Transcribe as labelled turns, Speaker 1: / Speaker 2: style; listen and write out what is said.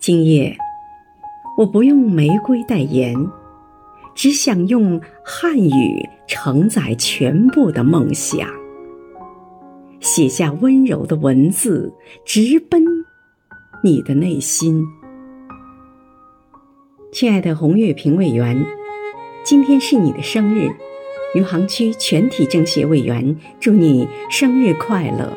Speaker 1: 今夜，我不用玫瑰代言，只想用汉语承载全部的梦想。写下温柔的文字，直奔你的内心。亲爱的红月评委员，今天是你的生日，余杭区全体政协委员，祝你生日快乐。